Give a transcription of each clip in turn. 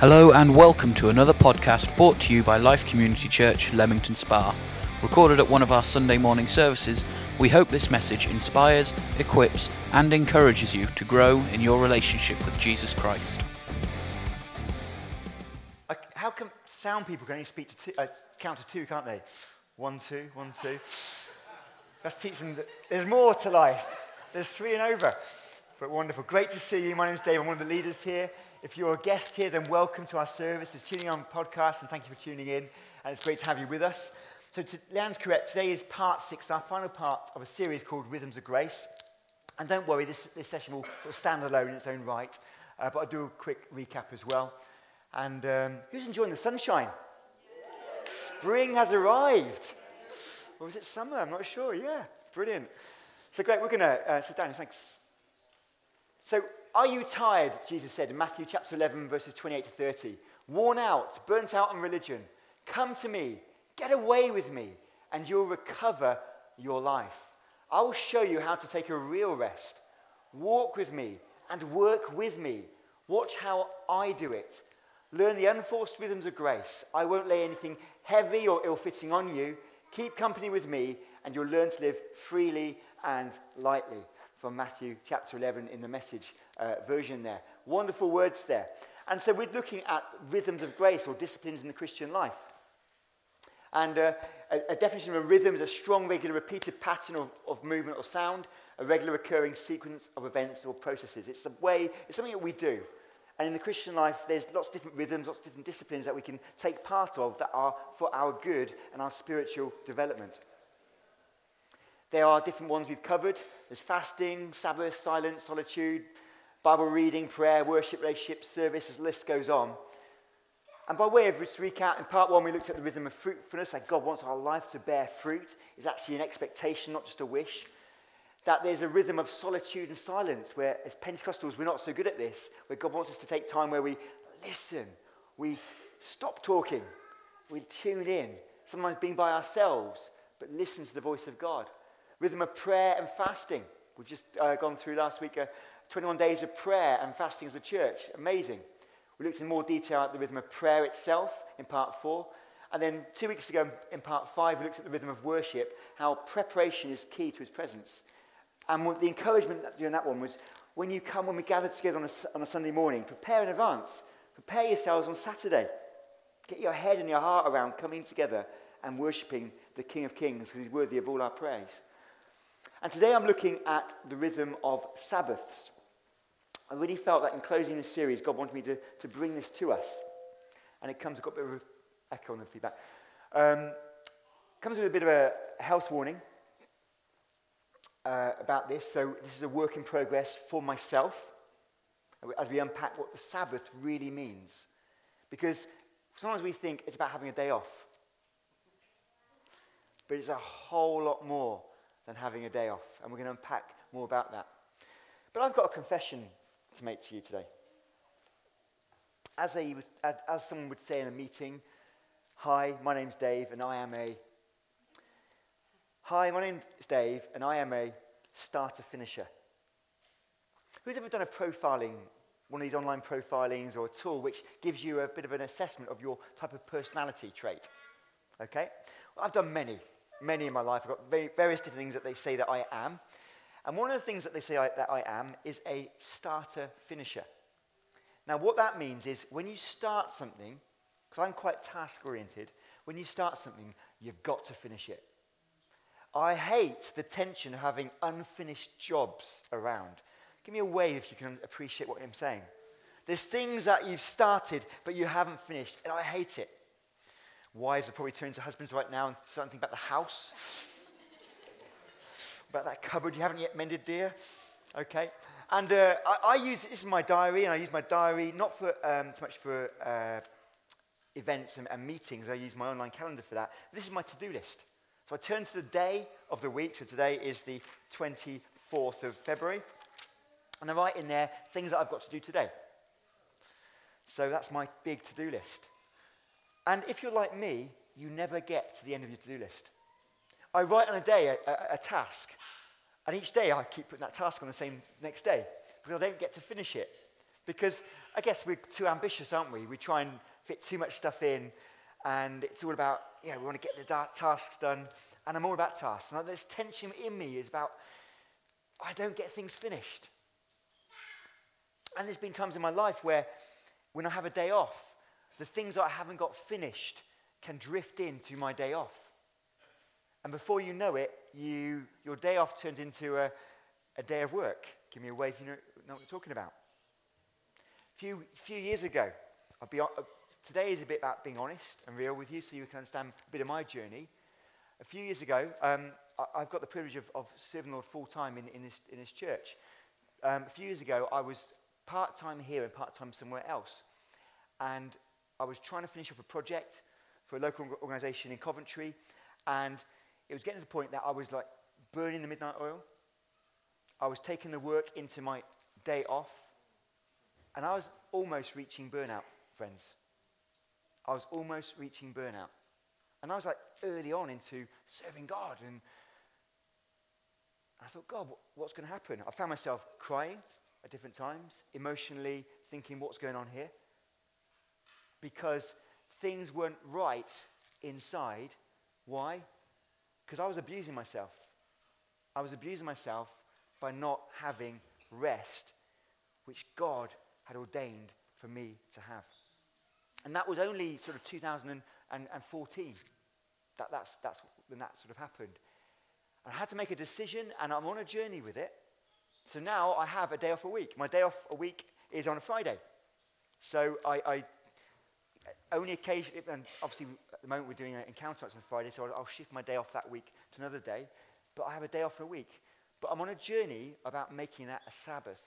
Hello and welcome to another podcast brought to you by Life Community Church, Leamington Spa. Recorded at one of our Sunday morning services, we hope this message inspires, equips, and encourages you to grow in your relationship with Jesus Christ. How come sound people can only speak to two, uh, count to two, can't they? One, two, one, two. Let's teach them that there's more to life. There's three and over. But wonderful. Great to see you. My name's Dave. I'm one of the leaders here. If you're a guest here, then welcome to our service. It's tuning on podcast, and thank you for tuning in. And it's great to have you with us. So, to, Leanne's correct. Today is part six, our final part of a series called Rhythms of Grace. And don't worry, this, this session will sort of stand alone in its own right. Uh, but I'll do a quick recap as well. And um, who's enjoying the sunshine? Spring has arrived. Or was it summer? I'm not sure. Yeah, brilliant. So great, we're going to uh, sit down. Thanks. So, are you tired, Jesus said in Matthew chapter 11, verses 28 to 30? Worn out, burnt out on religion? Come to me, get away with me, and you'll recover your life. I will show you how to take a real rest. Walk with me and work with me. Watch how I do it. Learn the unforced rhythms of grace. I won't lay anything heavy or ill fitting on you. Keep company with me, and you'll learn to live freely and lightly. From Matthew chapter 11 in the message uh, version there. Wonderful words there. And so we're looking at rhythms of grace or disciplines in the Christian life. And uh, a, a, definition of a rhythm is a strong, regular, repeated pattern of, of movement or sound, a regular, recurring sequence of events or processes. It's the way, it's something that we do. And in the Christian life, there's lots of different rhythms, lots of different disciplines that we can take part of that are for our good and our spiritual development. There are different ones we've covered. There's fasting, Sabbath, silence, solitude, Bible reading, prayer, worship, relationship, service, as the list goes on. And by way of just recap, in part one, we looked at the rhythm of fruitfulness, that God wants our life to bear fruit. It's actually an expectation, not just a wish. That there's a rhythm of solitude and silence, where as Pentecostals, we're not so good at this, where God wants us to take time where we listen, we stop talking, we tune in, sometimes being by ourselves, but listen to the voice of God. Rhythm of prayer and fasting. We've just uh, gone through last week uh, 21 days of prayer and fasting as a church. Amazing. We looked in more detail at the rhythm of prayer itself in part four. And then two weeks ago in part five, we looked at the rhythm of worship, how preparation is key to his presence. And the encouragement during that one was when you come, when we gather together on a, on a Sunday morning, prepare in advance. Prepare yourselves on Saturday. Get your head and your heart around coming together and worshipping the King of Kings because he's worthy of all our praise. And today I'm looking at the rhythm of Sabbaths. I really felt that in closing this series, God wanted me to, to bring this to us. And it comes, I've got a bit of echo on the feedback. Um, comes with a bit of a health warning uh, about this. So, this is a work in progress for myself as we unpack what the Sabbath really means. Because sometimes we think it's about having a day off, but it's a whole lot more than having a day off. And we're going to unpack more about that. But I've got a confession to make to you today. As, a, as someone would say in a meeting, hi, my name's Dave, and I am a. Hi, my name's Dave, and I am a starter finisher. Who's ever done a profiling, one of these online profilings or a tool which gives you a bit of an assessment of your type of personality trait? Okay? Well, I've done many, many in my life. I've got various different things that they say that I am. And one of the things that they say I, that I am is a starter finisher. Now, what that means is when you start something, because I'm quite task oriented, when you start something, you've got to finish it. I hate the tension of having unfinished jobs around. Give me a wave if you can appreciate what I'm saying. There's things that you've started, but you haven't finished, and I hate it. Wives are probably turning to husbands right now and starting to think about the house about that cupboard you haven't yet mended, dear. Okay. And uh, I, I, use this is my diary, and I use my diary not for um, so much for uh, events and, and, meetings. I use my online calendar for that. This is my to-do list. So I turn to the day of the week. So today is the 24th of February, and I write in there things that I've got to do today. So that's my big to-do list. And if you're like me, you never get to the end of your to-do list. I write on a day a, a, a, task, and each day I keep putting that task on the same next day because I don't get to finish it. Because I guess we're too ambitious, aren't we? We try and fit too much stuff in, and it's all about, you know, we want to get the da- tasks done, and I'm all about tasks. And this tension in me is about, I don't get things finished. And there's been times in my life where, when I have a day off, the things that I haven't got finished can drift into my day off. And before you know it, you, your day off turns into a, a day of work. Give me a wave if you know, know what we're talking about. A few, few years ago, I'll be, uh, today is a bit about being honest and real with you so you can understand a bit of my journey. A few years ago, um, I, have got the privilege of, of serving Lord full time in, in, this, in this church. Um, a few years ago, I was part time here and part time somewhere else. And I was trying to finish off a project for a local organization in Coventry. And it was getting to the point that I was like burning the midnight oil. I was taking the work into my day off. And I was almost reaching burnout, friends. I was almost reaching burnout. And I was like early on into serving God. And I thought, God, what's going to happen? I found myself crying at different times, emotionally thinking, what's going on here? Because things weren't right inside. Why? Because I was abusing myself. I was abusing myself by not having rest, which God had ordained for me to have. And that was only sort of 2014. That, that's, that's when that sort of happened. And I had to make a decision, and I'm on a journey with it. So now I have a day off a week. My day off a week is on a Friday. So I, I only occasionally, and obviously at the moment we're doing an encounter on Friday, so I'll, I'll shift my day off that week to another day. But I have a day off in a week. But I'm on a journey about making that a Sabbath.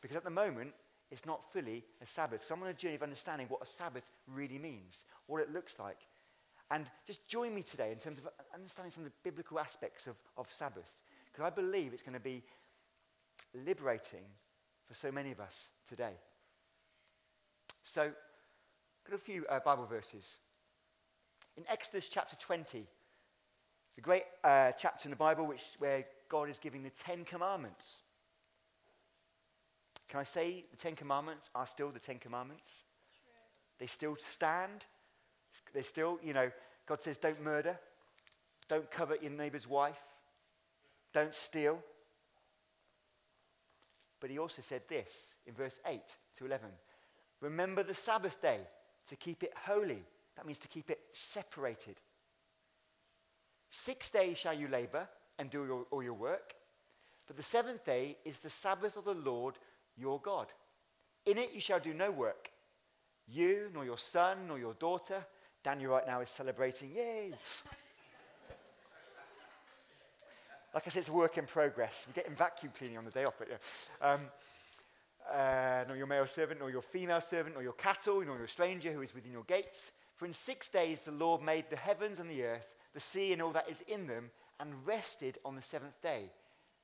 Because at the moment, it's not fully a Sabbath. So I'm on a journey of understanding what a Sabbath really means, what it looks like. And just join me today in terms of understanding some of the biblical aspects of, of Sabbath. Because I believe it's going to be liberating for so many of us today. So, Got a few uh, Bible verses. In Exodus chapter 20, the great uh, chapter in the Bible which, where God is giving the Ten Commandments. Can I say the Ten Commandments are still the Ten Commandments? They still stand. They still, you know, God says, don't murder, don't covet your neighbor's wife, don't steal. But he also said this in verse 8 to 11 Remember the Sabbath day to keep it holy. That means to keep it separated. Six days shall you labor and do your, all your work, but the seventh day is the Sabbath of the Lord your God. In it you shall do no work, you, nor your son, nor your daughter. Daniel right now is celebrating, yay! like I said, it's a work in progress. We're getting vacuum cleaning on the day off, but yeah. Um, uh, nor your male servant, nor your female servant, nor your cattle, nor your stranger who is within your gates. For in six days the Lord made the heavens and the earth, the sea and all that is in them, and rested on the seventh day.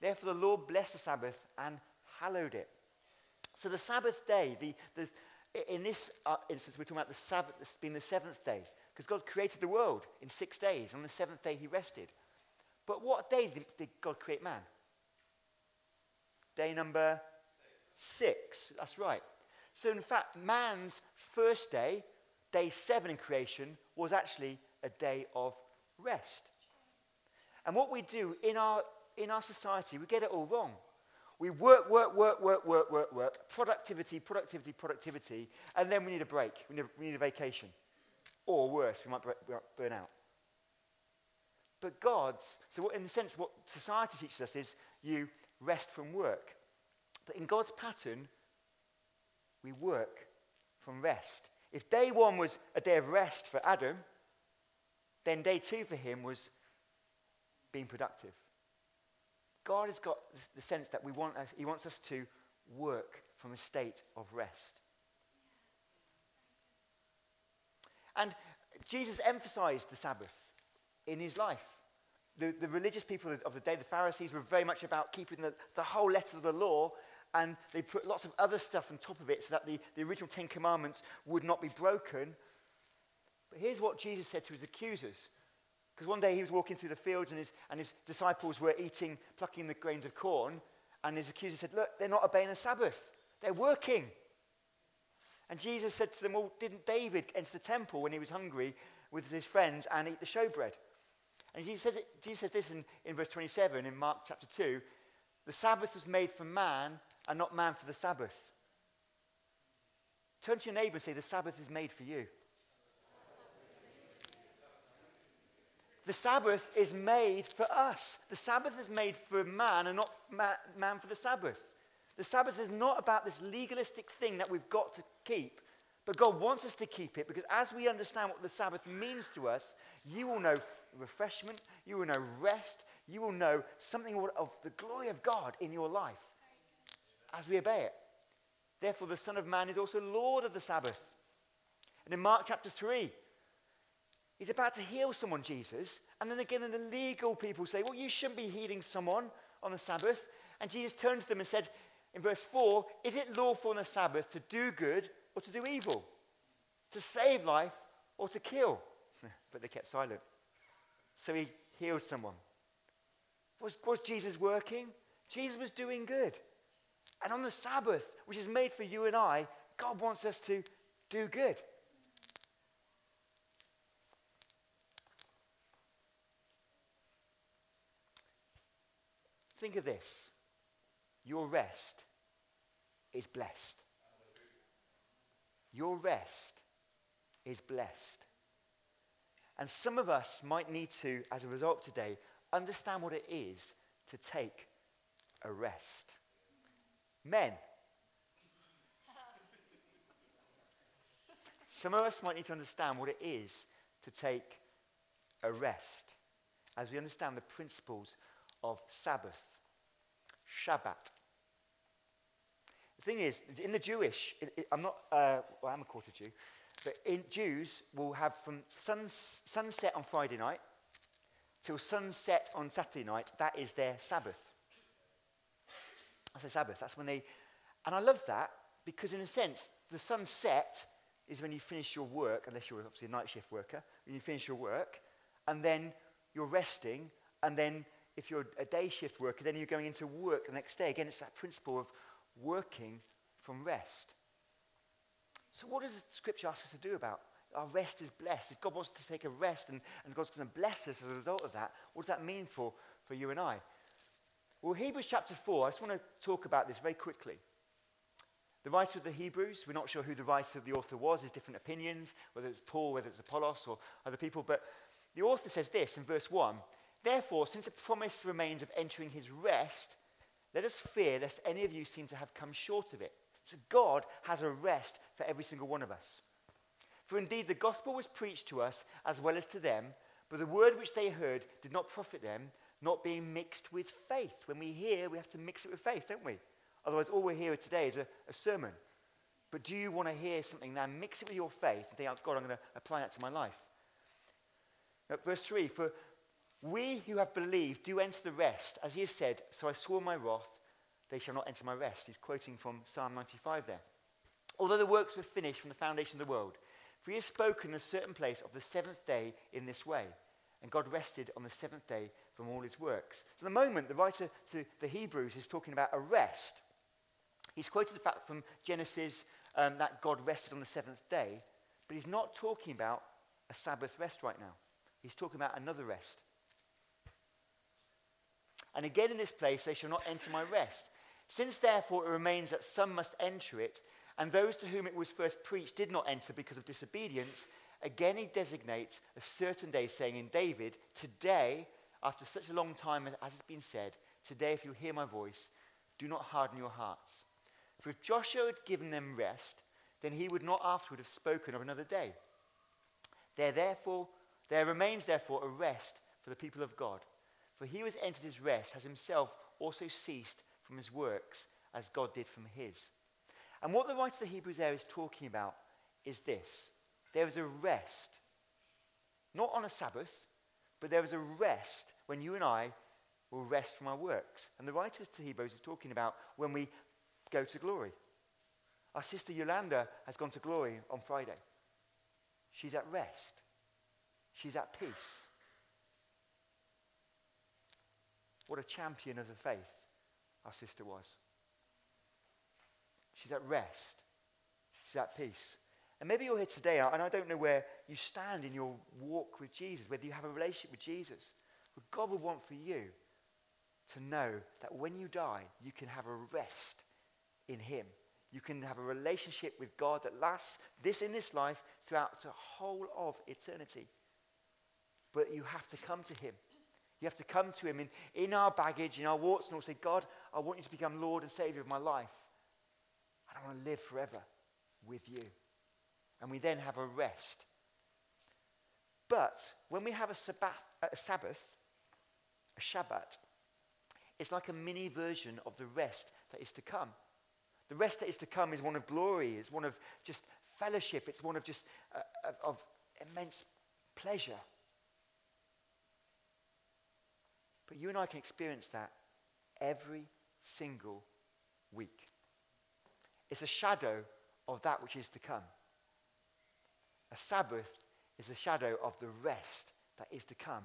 Therefore the Lord blessed the Sabbath and hallowed it. So the Sabbath day, the, the, in this uh, instance, we're talking about the Sabbath being the seventh day, because God created the world in six days. And on the seventh day, he rested. But what day did God create man? Day number six. That's right. So, in fact, man's first day, day seven in creation, was actually a day of rest. And what we do in our, in our society, we get it all wrong. We work, work, work, work, work, work, work, productivity, productivity, productivity, and then we need a break. We need a, we need a vacation. Or worse, we might burn out. But God's, so what, in a sense, what society teaches us is you rest from work. But in God's pattern, we work from rest. If day one was a day of rest for Adam, then day two for him was being productive. God has got the sense that we want us, he wants us to work from a state of rest. And Jesus emphasized the Sabbath in his life. The, the religious people of the day, the Pharisees, were very much about keeping the, the whole letter of the law and they put lots of other stuff on top of it so that the, the original Ten Commandments would not be broken. But here's what Jesus said to his accusers. Because one day he was walking through the fields and his, and his disciples were eating, plucking the grains of corn. And his accusers said, Look, they're not obeying the Sabbath. They're working. And Jesus said to them, Well, didn't David enter the temple when he was hungry with his friends and eat the showbread? And Jesus says, it, Jesus says this in, in verse 27 in Mark chapter 2 The Sabbath was made for man and not man for the Sabbath. Turn to your neighbor and say, The Sabbath is made for you. The Sabbath is made for us. The Sabbath is made for man and not man for the Sabbath. The Sabbath is not about this legalistic thing that we've got to keep, but God wants us to keep it because as we understand what the Sabbath means to us, you will know refreshment, you will know rest, you will know something of the glory of God in your life as we obey it. Therefore, the Son of Man is also Lord of the Sabbath. And in Mark chapter 3, he's about to heal someone, Jesus. And then again, the legal people say, Well, you shouldn't be healing someone on the Sabbath. And Jesus turned to them and said, in verse 4, Is it lawful on the Sabbath to do good or to do evil? To save life or to kill? but they kept silent. So he healed someone. Was, was Jesus working? Jesus was doing good. And on the Sabbath, which is made for you and I, God wants us to do good. Think of this your rest is blessed. Your rest is blessed. And some of us might need to, as a result today, understand what it is to take a rest. Men. Some of us might need to understand what it is to take a rest as we understand the principles of Sabbath, Shabbat. The thing is, in the Jewish, I'm not, uh, well, I'm a quarter Jew, but in Jews will have from sun, sunset on Friday night till sunset on Saturday night, that is their Sabbath. That's Sabbath. That's when they, and I love that because in a sense, the sunset is when you finish your work, unless you're obviously a night shift worker, when you finish your work, and then you're resting, and then if you're a day shift worker, then you're going into work the next day. Again, it's that principle of working from rest. So, what does the scripture ask us to do about? Our rest is blessed. If God wants to take a rest and, and God's going to bless us as a result of that, what does that mean for, for you and I? Well, Hebrews chapter 4, I just want to talk about this very quickly. The writer of the Hebrews, we're not sure who the writer of the author was, there's different opinions, whether it's Paul, whether it's Apollos, or other people, but the author says this in verse 1 Therefore, since a promise remains of entering his rest, let us fear lest any of you seem to have come short of it. So God has a rest for every single one of us. For indeed the gospel was preached to us as well as to them, but the word which they heard did not profit them, not being mixed with faith. When we hear, we have to mix it with faith, don't we? Otherwise, all we're hearing today is a, a sermon. But do you want to hear something now? Mix it with your faith and think, oh, God, I'm going to apply that to my life. Now, verse 3 For we who have believed do enter the rest, as he has said, So I swore my wrath, they shall not enter my rest. He's quoting from Psalm 95 there. Although the works were finished from the foundation of the world, for he has spoken in a certain place of the seventh day in this way. And God rested on the seventh day from all his works. So, at the moment the writer to the Hebrews is talking about a rest, he's quoted the fact from Genesis um, that God rested on the seventh day, but he's not talking about a Sabbath rest right now. He's talking about another rest. And again in this place they shall not enter my rest. Since therefore it remains that some must enter it, and those to whom it was first preached did not enter because of disobedience, again he designates a certain day, saying in David, Today, after such a long time as has been said, today if you hear my voice, do not harden your hearts. For if Joshua had given them rest, then he would not afterward have spoken of another day. There therefore there remains therefore a rest for the people of God. For he who has entered his rest has himself also ceased from his works, as God did from his. And what the writer of the Hebrews there is talking about is this there is a rest, not on a Sabbath, but there is a rest when you and I will rest from our works. And the writer to Hebrews is talking about when we go to glory. Our sister Yolanda has gone to glory on Friday. She's at rest. She's at peace. What a champion of the faith our sister was. She's at rest. She's at peace. And maybe you're here today, and I don't know where you stand in your walk with Jesus, whether you have a relationship with Jesus. But God would want for you to know that when you die, you can have a rest in Him. You can have a relationship with God that lasts this in this life throughout the whole of eternity. But you have to come to Him. You have to come to Him in, in our baggage, in our warts, and all say, God, I want you to become Lord and Savior of my life. And I want to live forever with you. And we then have a rest. But when we have a Sabbath, a Sabbath, a Shabbat, it's like a mini version of the rest that is to come. The rest that is to come is one of glory, it's one of just fellowship, it's one of just uh, of immense pleasure. But you and I can experience that every single week. It's a shadow of that which is to come. A Sabbath is a shadow of the rest that is to come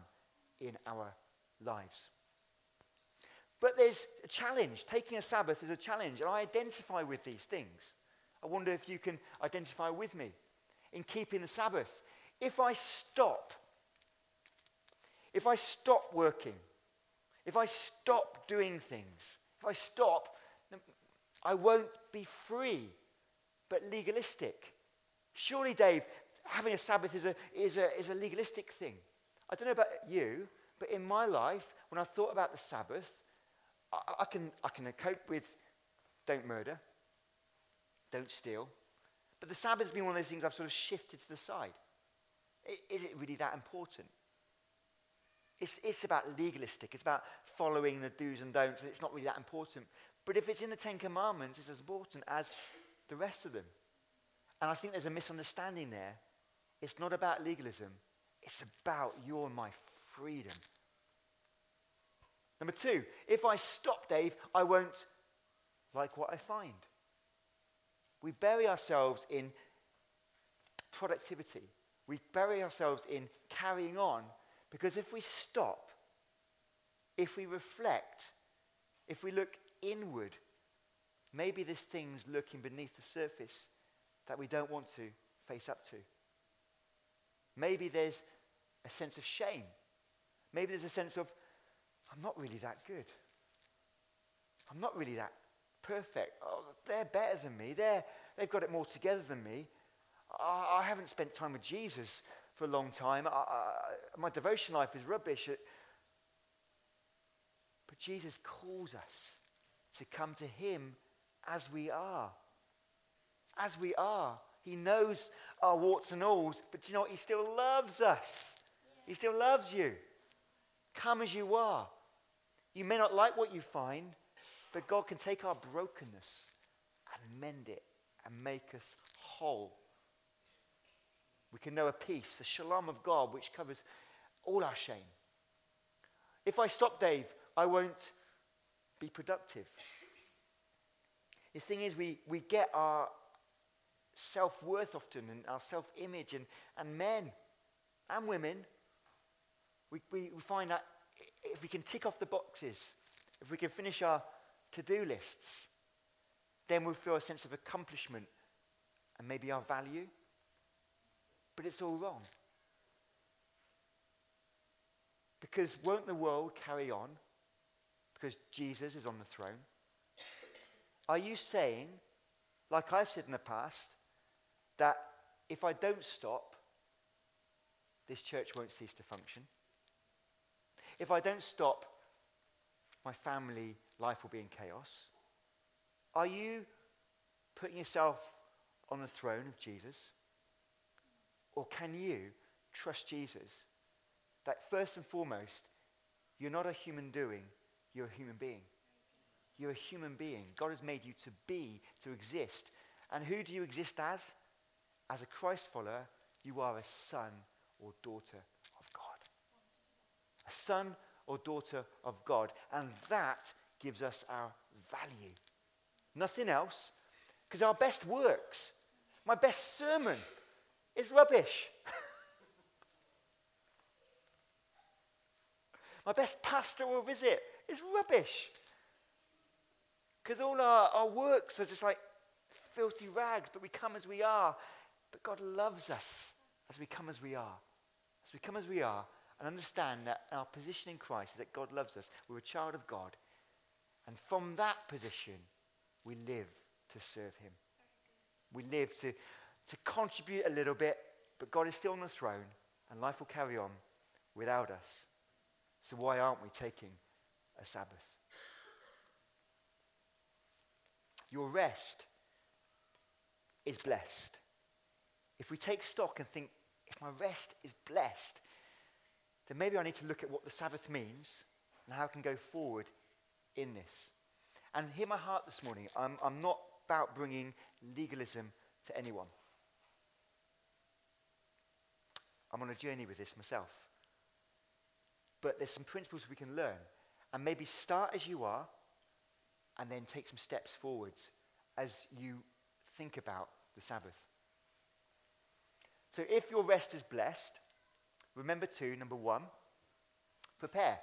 in our lives. But there's a challenge. Taking a Sabbath is a challenge, and I identify with these things. I wonder if you can identify with me in keeping the Sabbath. If I stop, if I stop working, if I stop doing things, if I stop, I won't be free, but legalistic. Surely, Dave, having a Sabbath is a, is a, is a legalistic thing. I don't know about you, but in my life, when I thought about the Sabbath, I, I, can, I can cope with don't murder, don't steal. But the Sabbath has been one of those things I've sort of shifted to the side. Is it really that important? It's, it's about legalistic. It's about following the do's and don'ts, and it's not really that important. But if it's in the Ten Commandments, it's as important as the rest of them. And I think there's a misunderstanding there. It's not about legalism, it's about your and my freedom. Number two, if I stop, Dave, I won't like what I find. We bury ourselves in productivity. We bury ourselves in carrying on because if we stop, if we reflect, if we look inward, maybe there's things lurking beneath the surface that we don't want to face up to. Maybe there's a sense of shame. Maybe there's a sense of, I'm not really that good. I'm not really that perfect. Oh, they're better than me. They're, they've got it more together than me. I, I haven't spent time with Jesus for a long time. I, I, my devotion life is rubbish. But Jesus calls us to come to Him as we are. As we are. He knows our warts and alls, but you know what? He still loves us. He still loves you. Come as you are. You may not like what you find, but God can take our brokenness and mend it and make us whole. We can know a peace, the shalom of God, which covers all our shame. If I stop, Dave, I won't be productive. The thing is, we, we get our self worth often and our self image, and, and men and women, we, we, we find that if we can tick off the boxes, if we can finish our to do lists, then we'll feel a sense of accomplishment and maybe our value. But it's all wrong. Because won't the world carry on because Jesus is on the throne? Are you saying, like I've said in the past, that if I don't stop, this church won't cease to function? If I don't stop, my family life will be in chaos? Are you putting yourself on the throne of Jesus? Or can you trust Jesus that first and foremost, you're not a human doing, you're a human being? You're a human being. God has made you to be, to exist. And who do you exist as? As a Christ follower, you are a son or daughter of God. A son or daughter of God. And that gives us our value. Nothing else. Because our best works, my best sermon, is rubbish. my best pastoral visit is rubbish. Because all our, our works are just like filthy rags, but we come as we are. But God loves us as we come as we are. As we come as we are and understand that our position in Christ is that God loves us. We're a child of God. And from that position, we live to serve Him. We live to, to contribute a little bit, but God is still on the throne, and life will carry on without us. So, why aren't we taking a Sabbath? Your rest is blessed. If we take stock and think, if my rest is blessed, then maybe I need to look at what the Sabbath means and how I can go forward in this. And hear my heart this morning. I'm, I'm not about bringing legalism to anyone. I'm on a journey with this myself. But there's some principles we can learn. And maybe start as you are and then take some steps forwards as you think about the Sabbath. So if your rest is blessed, remember two, number one, prepare.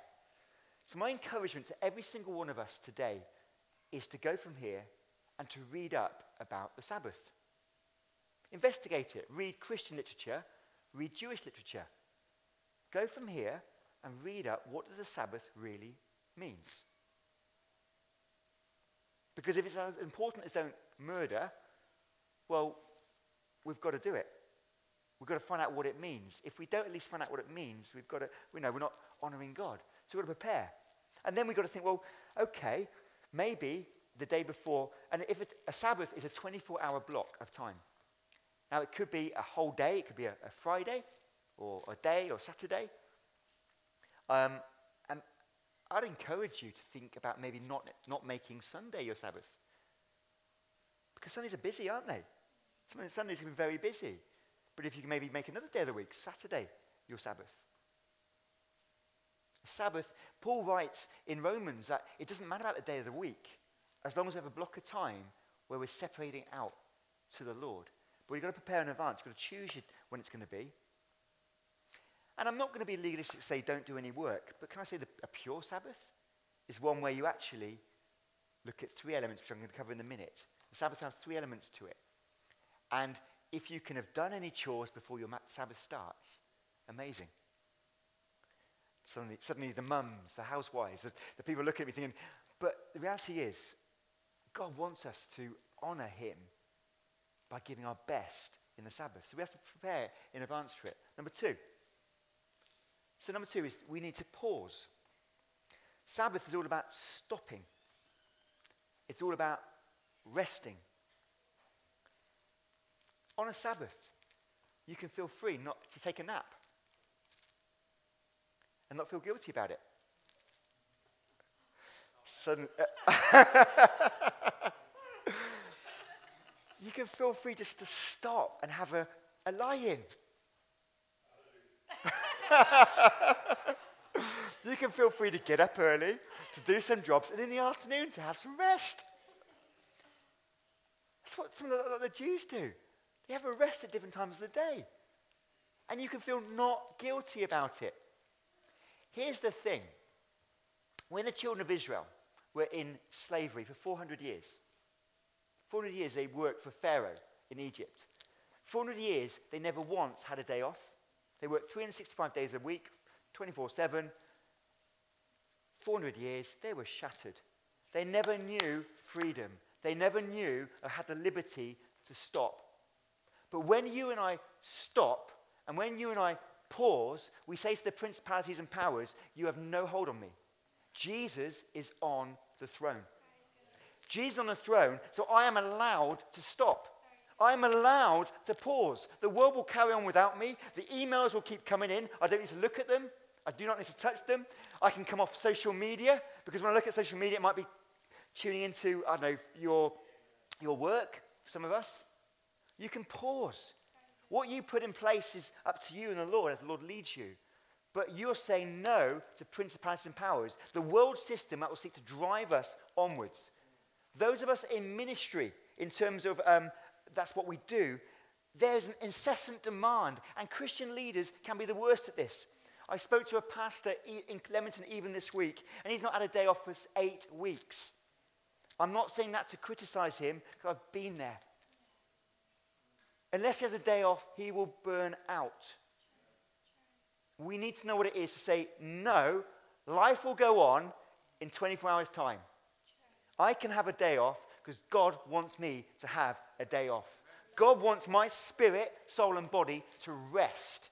So my encouragement to every single one of us today is to go from here and to read up about the Sabbath. Investigate it. Read Christian literature, read Jewish literature. Go from here and read up what does the Sabbath really means. Because if it's as important as don't murder, well, we've got to do it. We've got to find out what it means. If we don't at least find out what it means, we've got to, we know we're not honoring God. So we've got to prepare. And then we've got to think, well, okay, maybe the day before, and if it, a Sabbath is a 24 hour block of time. Now, it could be a whole day, it could be a, a Friday, or a day, or Saturday. Um, and I'd encourage you to think about maybe not, not making Sunday your Sabbath. Because Sundays are busy, aren't they? Sundays can be very busy. But if you can maybe make another day of the week, Saturday, your Sabbath. Sabbath, Paul writes in Romans that it doesn't matter about the day of the week as long as we have a block of time where we're separating out to the Lord. But you've got to prepare in advance. You've got to choose when it's going to be. And I'm not going to be legalistic say don't do any work, but can I say a pure Sabbath is one where you actually look at three elements, which I'm going to cover in a minute. The Sabbath has three elements to it. And if you can have done any chores before your Sabbath starts, amazing. Suddenly, suddenly the mums, the housewives, the, the people looking at me thinking, but the reality is, God wants us to honor him by giving our best in the Sabbath. So we have to prepare in advance for it. Number two. So, number two is we need to pause. Sabbath is all about stopping, it's all about resting. On a Sabbath, you can feel free not to take a nap and not feel guilty about it. Sudden, uh, you can feel free just to stop and have a, a lie in. you can feel free to get up early, to do some jobs, and in the afternoon to have some rest. That's what some of the, the Jews do. They have a rest at different times of the day. And you can feel not guilty about it. Here's the thing when the children of Israel were in slavery for 400 years, 400 years they worked for Pharaoh in Egypt. 400 years they never once had a day off. They worked 365 days a week, 24 7. 400 years, they were shattered. They never knew freedom. They never knew or had the liberty to stop. But when you and I stop, and when you and I pause, we say to the principalities and powers, You have no hold on me. Jesus is on the throne. Jesus on the throne, so I am allowed to stop. I'm allowed to pause. The world will carry on without me. The emails will keep coming in. I don't need to look at them. I do not need to touch them. I can come off social media because when I look at social media, it might be tuning into, I don't know, your, your work, some of us. You can pause. What you put in place is up to you and the Lord as the Lord leads you. But you're saying no to principalities and powers, the world system that will seek to drive us onwards. Those of us in ministry, in terms of um, that's what we do, there's an incessant demand, and Christian leaders can be the worst at this. I spoke to a pastor in Leamington even this week, and he's not had a day off for eight weeks. I'm not saying that to criticize him, because I've been there. Unless he has a day off, he will burn out. We need to know what it is to say, no, life will go on in 24 hours' time. I can have a day off because God wants me to have a day off. God wants my spirit, soul, and body to rest.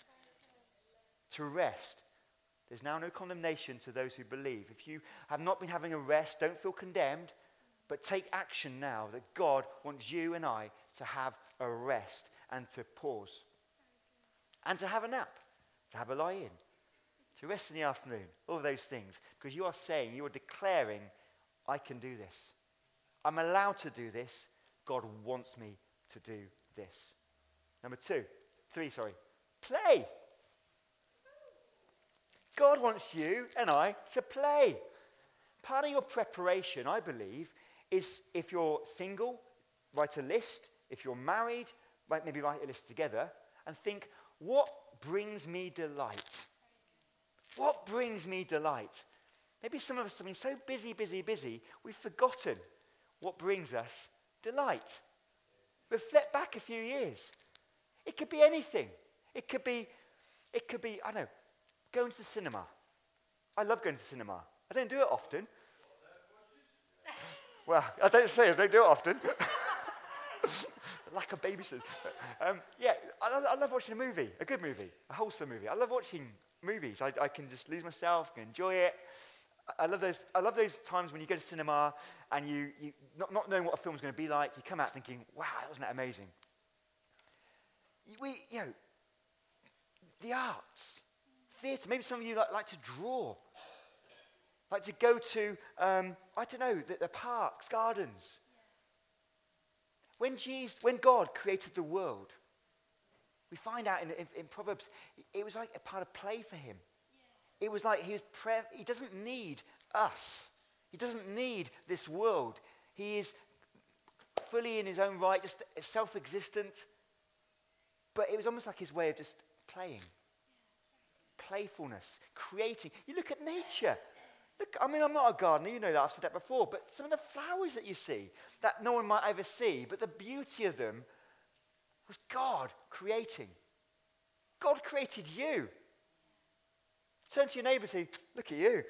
To rest. There's now no condemnation to those who believe. If you have not been having a rest, don't feel condemned, but take action now that God wants you and I to have a rest and to pause and to have a nap, to have a lie in, to rest in the afternoon, all those things. Because you are saying, you are declaring, I can do this. I'm allowed to do this. God wants me to do this. Number two, three, sorry, play. God wants you and I to play. Part of your preparation, I believe, is if you're single, write a list. If you're married, maybe write a list together and think, what brings me delight? What brings me delight? Maybe some of us have been so busy, busy, busy, we've forgotten what brings us delight. Reflect back a few years. It could be anything. It could be, it could be, I don't know, going to the cinema. I love going to the cinema. I don't do it often. well, I don't say I don't do it often. Lack of babysitters. Um, yeah, I, I, love watching a movie, a good movie, a wholesome movie. I love watching movies. I, I can just lose myself, can enjoy it. I love those, I love those times when you go to cinema and you, you not, not knowing what a film's going to be like, you come out thinking, wow, wasn't that amazing? We, you know, the arts, theatre. Maybe some of you like, like to draw, like to go to, um, I don't know, the, the parks, gardens. When, Jesus, when God created the world, we find out in, in, in Proverbs, it was like a part of play for him. It was like he was pre- he doesn't need us. He doesn't need this world. He is fully in his own right, just self-existent. But it was almost like his way of just playing playfulness, creating. You look at nature. Look, I mean, I'm not a gardener, you know that, I've said that before, but some of the flowers that you see that no one might ever see, but the beauty of them was God creating. God created you. Turn to your neighbor and say, Look at you.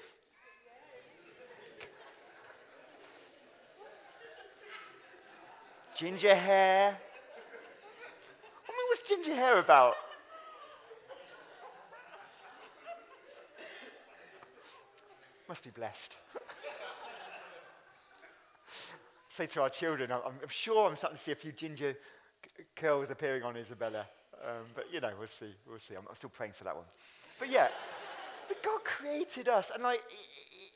ginger hair. I mean, what's ginger hair about? Must be blessed. Say to our children, I'm, I'm, sure I'm starting to see a few ginger c- curls appearing on Isabella. Um, but, you know, we'll see. We'll see. I'm, I'm still praying for that one. But yeah, but God created us, and like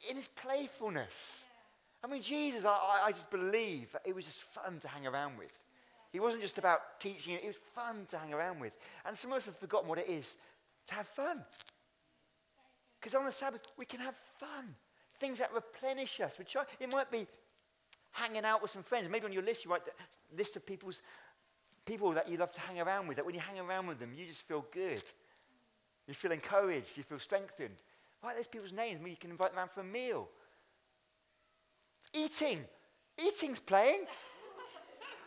in His playfulness. I mean, Jesus, I, I just believe it was just fun to hang around with. He wasn't just about teaching, it was fun to hang around with. And some of us have forgotten what it is to have fun. Because on the Sabbath, we can have fun. Things that replenish us. Which it might be hanging out with some friends. Maybe on your list, you write a list of people's, people that you love to hang around with. That when you hang around with them, you just feel good. You feel encouraged. You feel strengthened. Write those people's names. Maybe you can invite them around for a meal. Eating. Eating's playing.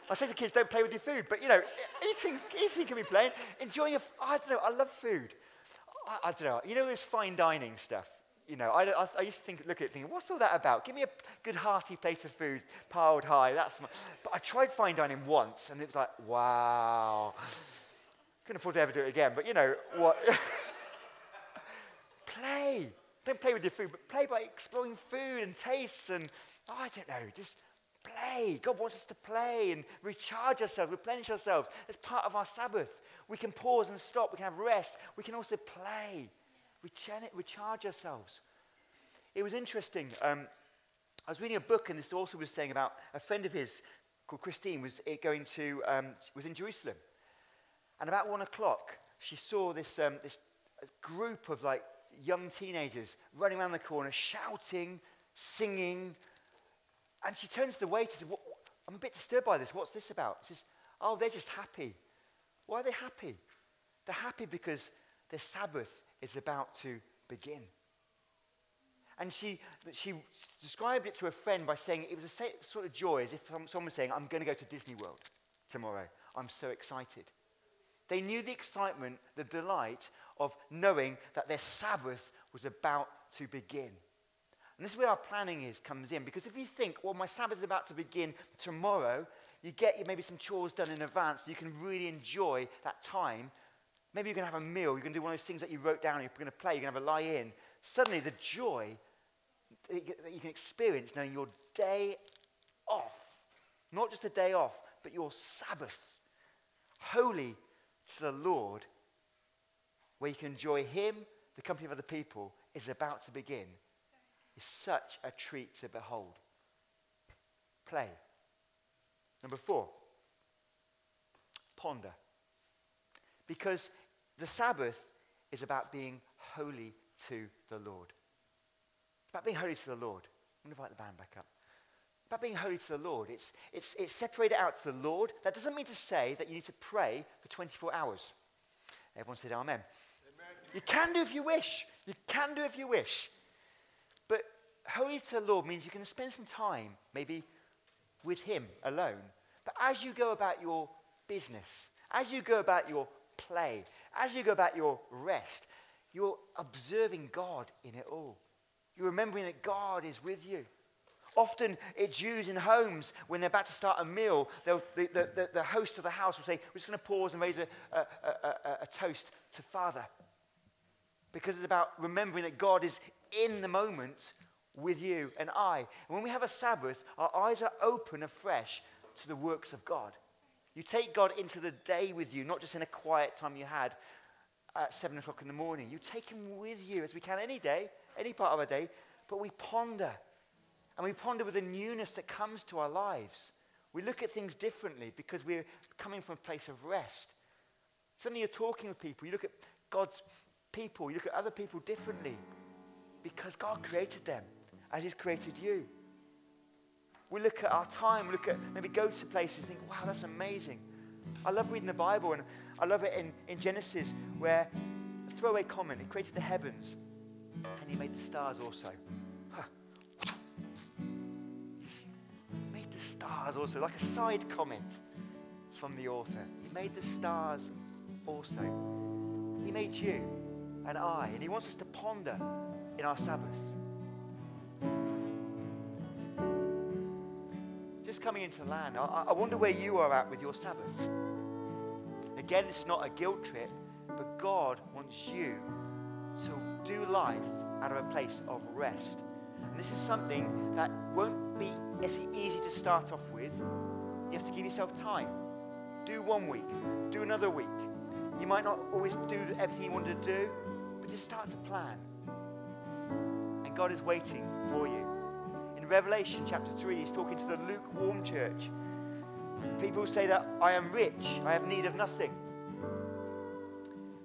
I say to kids, don't play with your food, but you know, eating, eating can be playing. Enjoying, your, I don't know, I love food. I, I, don't know. You know this fine dining stuff? You know, I, I, I, used to think, look at it thinking, what's all that about? Give me a good hearty plate of food piled high. That's my... But I tried fine dining once, and it was like, wow. Couldn't afford to ever do it again. But you know what? play. Don't play with your food, but play by exploring food and tastes and oh, I don't know, just play. God wants us to play and recharge ourselves, replenish ourselves. It's part of our Sabbath. We can pause and stop. We can have rest. We can also play, We recharge ourselves. It was interesting. Um, I was reading a book, and this author was saying about a friend of his called Christine was going to um, was in Jerusalem, and about one o'clock she saw this um, this group of like young teenagers running around the corner, shouting, singing, and she turns to the waiter and says, "I'm a bit disturbed by this. What's this about?" She says, "Oh, they're just happy." Why are they happy? They're happy because their Sabbath is about to begin. And she, she described it to a friend by saying it was a sort of joy as if someone was saying, I'm going to go to Disney World tomorrow. I'm so excited. They knew the excitement, the delight of knowing that their Sabbath was about to begin. And this is where our planning is comes in. Because if you think, well, my Sabbath is about to begin tomorrow, you get maybe some chores done in advance so you can really enjoy that time. Maybe you're going to have a meal. You're going to do one of those things that you wrote down. You're going to play. You're going to have a lie in. Suddenly, the joy that you can experience knowing your day off, not just a day off, but your Sabbath, holy to the Lord, where you can enjoy Him, the company of other people, is about to begin, is such a treat to behold. Play. Number four, ponder. Because the Sabbath is about being holy to the Lord. About being holy to the Lord. I'm going to invite the band back up. About being holy to the Lord. It's, it's, it's separated out to the Lord. That doesn't mean to say that you need to pray for 24 hours. Everyone said amen. amen. You can do if you wish. You can do if you wish. Holy to the Lord means you can spend some time, maybe with Him alone. But as you go about your business, as you go about your play, as you go about your rest, you're observing God in it all. You're remembering that God is with you. Often, it's Jews in homes, when they're about to start a meal, the, the, the, the, host of the house will say, We're just going to pause and raise a, a, a, a toast to Father. Because it's about remembering that God is in the moment with you and I. And when we have a Sabbath, our eyes are open afresh to the works of God. You take God into the day with you, not just in a quiet time you had at seven o'clock in the morning. You take Him with you as we can any day, any part of our day, but we ponder. And we ponder with a newness that comes to our lives. We look at things differently because we're coming from a place of rest. Suddenly you're talking with people, you look at God's people, you look at other people differently because God created them as He's created you. We look at our time, look at maybe go to places and think, wow, that's amazing. I love reading the Bible, and I love it in, in Genesis where a throwaway comment, He created the heavens and He made the stars also. Huh. He made the stars also, like a side comment from the author. He made the stars also. He made you and I, and He wants us to ponder in our Sabbath. Coming into land, I, I wonder where you are at with your Sabbath. Again, it's not a guilt trip, but God wants you to do life out of a place of rest. And this is something that won't be as easy to start off with. You have to give yourself time. Do one week, do another week. You might not always do everything you wanted to do, but just start to plan. And God is waiting for you. In Revelation chapter 3, he's talking to the lukewarm church. People say that I am rich, I have need of nothing.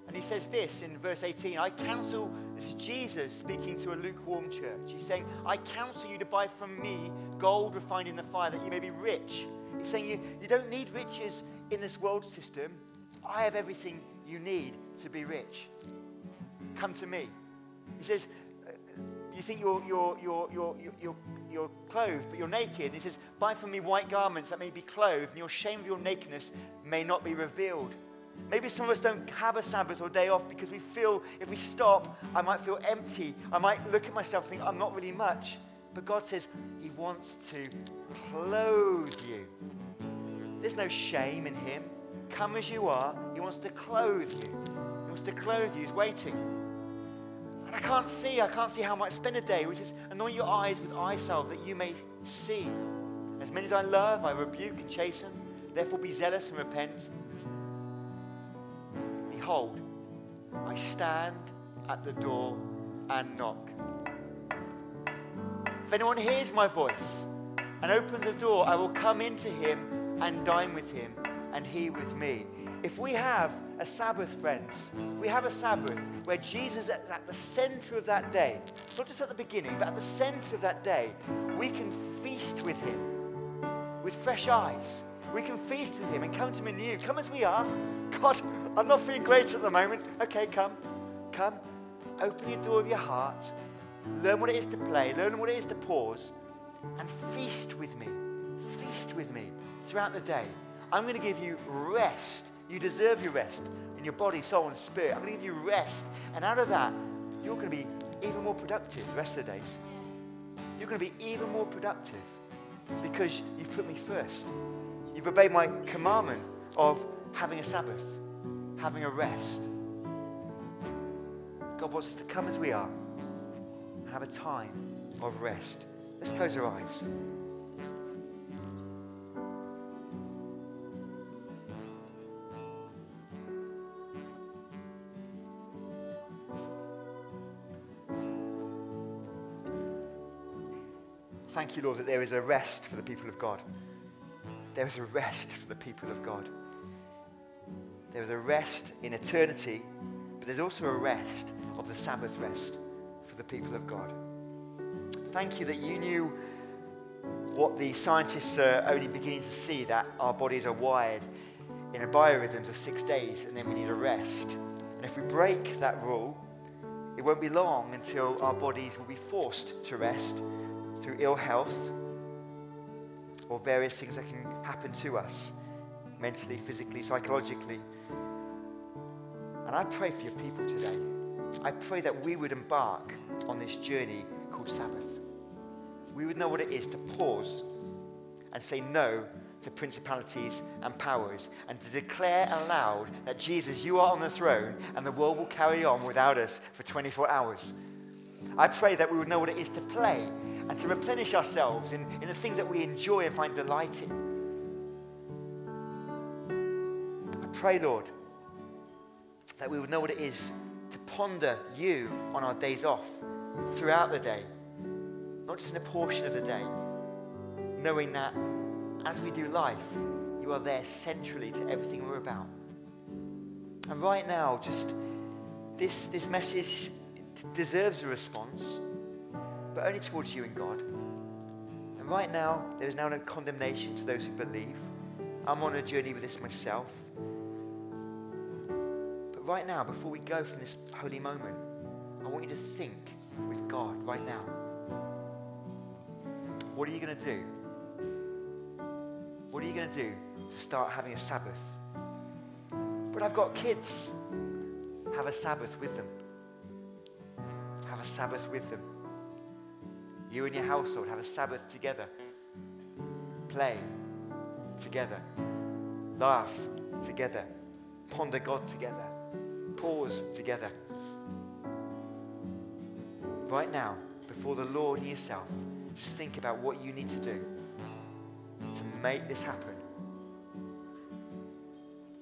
And he says this in verse 18 I counsel, this is Jesus speaking to a lukewarm church. He's saying, I counsel you to buy from me gold refined in the fire that you may be rich. He's saying you, you don't need riches in this world system. I have everything you need to be rich. Come to me. He says, you think you're, you're, you're, you're, you're, you're clothed, but you're naked. And he says, Buy from me white garments that may be clothed, and your shame of your nakedness may not be revealed. Maybe some of us don't have a Sabbath or day off because we feel if we stop, I might feel empty. I might look at myself and think, I'm not really much. But God says He wants to clothe you. There's no shame in Him. Come as you are, He wants to clothe you. He wants to clothe you. He's waiting. And I can't see, I can't see how I might spend a day, which is anoint your eyes with eye salve that you may see. As many as I love, I rebuke and chasten. Therefore be zealous and repent. Behold, I stand at the door and knock. If anyone hears my voice and opens the door, I will come into him and dine with him, and he with me. If we have a Sabbath, friends, we have a Sabbath where Jesus is at the center of that day, not just at the beginning, but at the center of that day, we can feast with him with fresh eyes. We can feast with him and come to him anew. Come as we are. God, I'm not feeling great at the moment. Okay, come. Come. Open your door of your heart. Learn what it is to play. Learn what it is to pause. And feast with me. Feast with me throughout the day. I'm going to give you rest. You deserve your rest in your body, soul, and spirit. I'm going to give you rest. And out of that, you're going to be even more productive the rest of the days. You're going to be even more productive because you've put me first. You've obeyed my commandment of having a Sabbath, having a rest. God wants us to come as we are have a time of rest. Let's close our eyes. You, Lord, that there is a rest for the people of God. There is a rest for the people of God. There is a rest in eternity, but there's also a rest of the Sabbath rest for the people of God. Thank you that you knew what the scientists are only beginning to see that our bodies are wired in a biorhythms of six days and then we need a rest. And if we break that rule, it won't be long until our bodies will be forced to rest through ill health or various things that can happen to us mentally, physically, psychologically. And I pray for your people today. I pray that we would embark on this journey called Sabbath. We would know what it is to pause and say no to principalities and powers and to declare aloud that Jesus, you are on the throne and the world will carry on without us for 24 hours. I pray that we would know what it is to play and to replenish ourselves in, in the things that we enjoy and find delight in. I pray, Lord, that we would know what it is to ponder you on our days off throughout the day, not just in a portion of the day, knowing that as we do life, you are there centrally to everything we're about. And right now, just this, this message deserves a response but only towards you and God. And right now, there is now no condemnation to those who believe. I'm on a journey with this myself. But right now, before we go from this holy moment, I want you to think with God right now. What are you going to do? What are you going to do to start having a Sabbath? But I've got kids. Have a Sabbath with them. Have a Sabbath with them. You and your household have a Sabbath together. Play together. Laugh together. Ponder God together. Pause together. Right now, before the Lord yourself, just think about what you need to do to make this happen.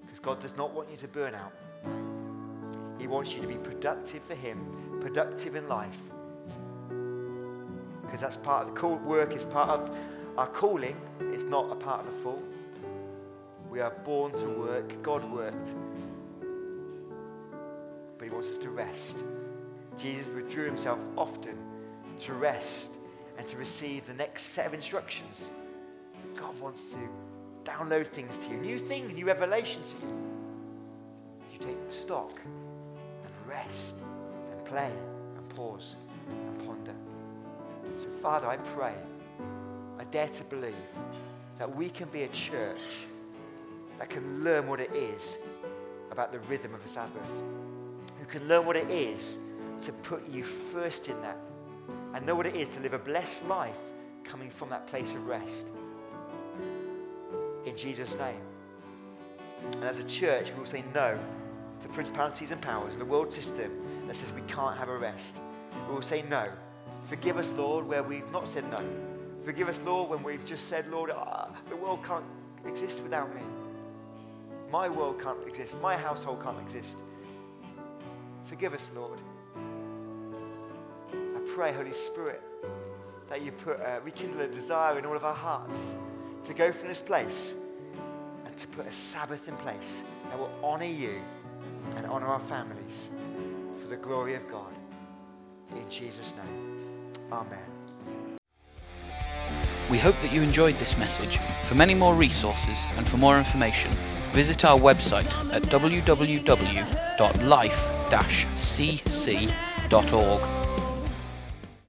Because God does not want you to burn out. He wants you to be productive for Him, productive in life, because that's part of the call, work, is part of our calling. It's not a part of the full. We are born to work. God worked. But He wants us to rest. Jesus withdrew Himself often to rest and to receive the next set of instructions. God wants to download things to you, new things, new revelation to you. You take stock and rest and play and pause and ponder. So, Father, I pray, I dare to believe that we can be a church that can learn what it is about the rhythm of the Sabbath, who can learn what it is to put you first in that and know what it is to live a blessed life coming from that place of rest. In Jesus' name. And as a church, we will say no to principalities and powers and the world system that says we can't have a rest. We will say no Forgive us, Lord, where we've not said no. Forgive us, Lord, when we've just said, Lord, ah, the world can't exist without me. My world can't exist. My household can't exist. Forgive us, Lord. I pray, Holy Spirit, that you put, uh, rekindle a desire in all of our hearts to go from this place and to put a Sabbath in place that will honor you and honor our families for the glory of God. In Jesus' name. Amen. We hope that you enjoyed this message. For many more resources and for more information, visit our website at www.life-cc.org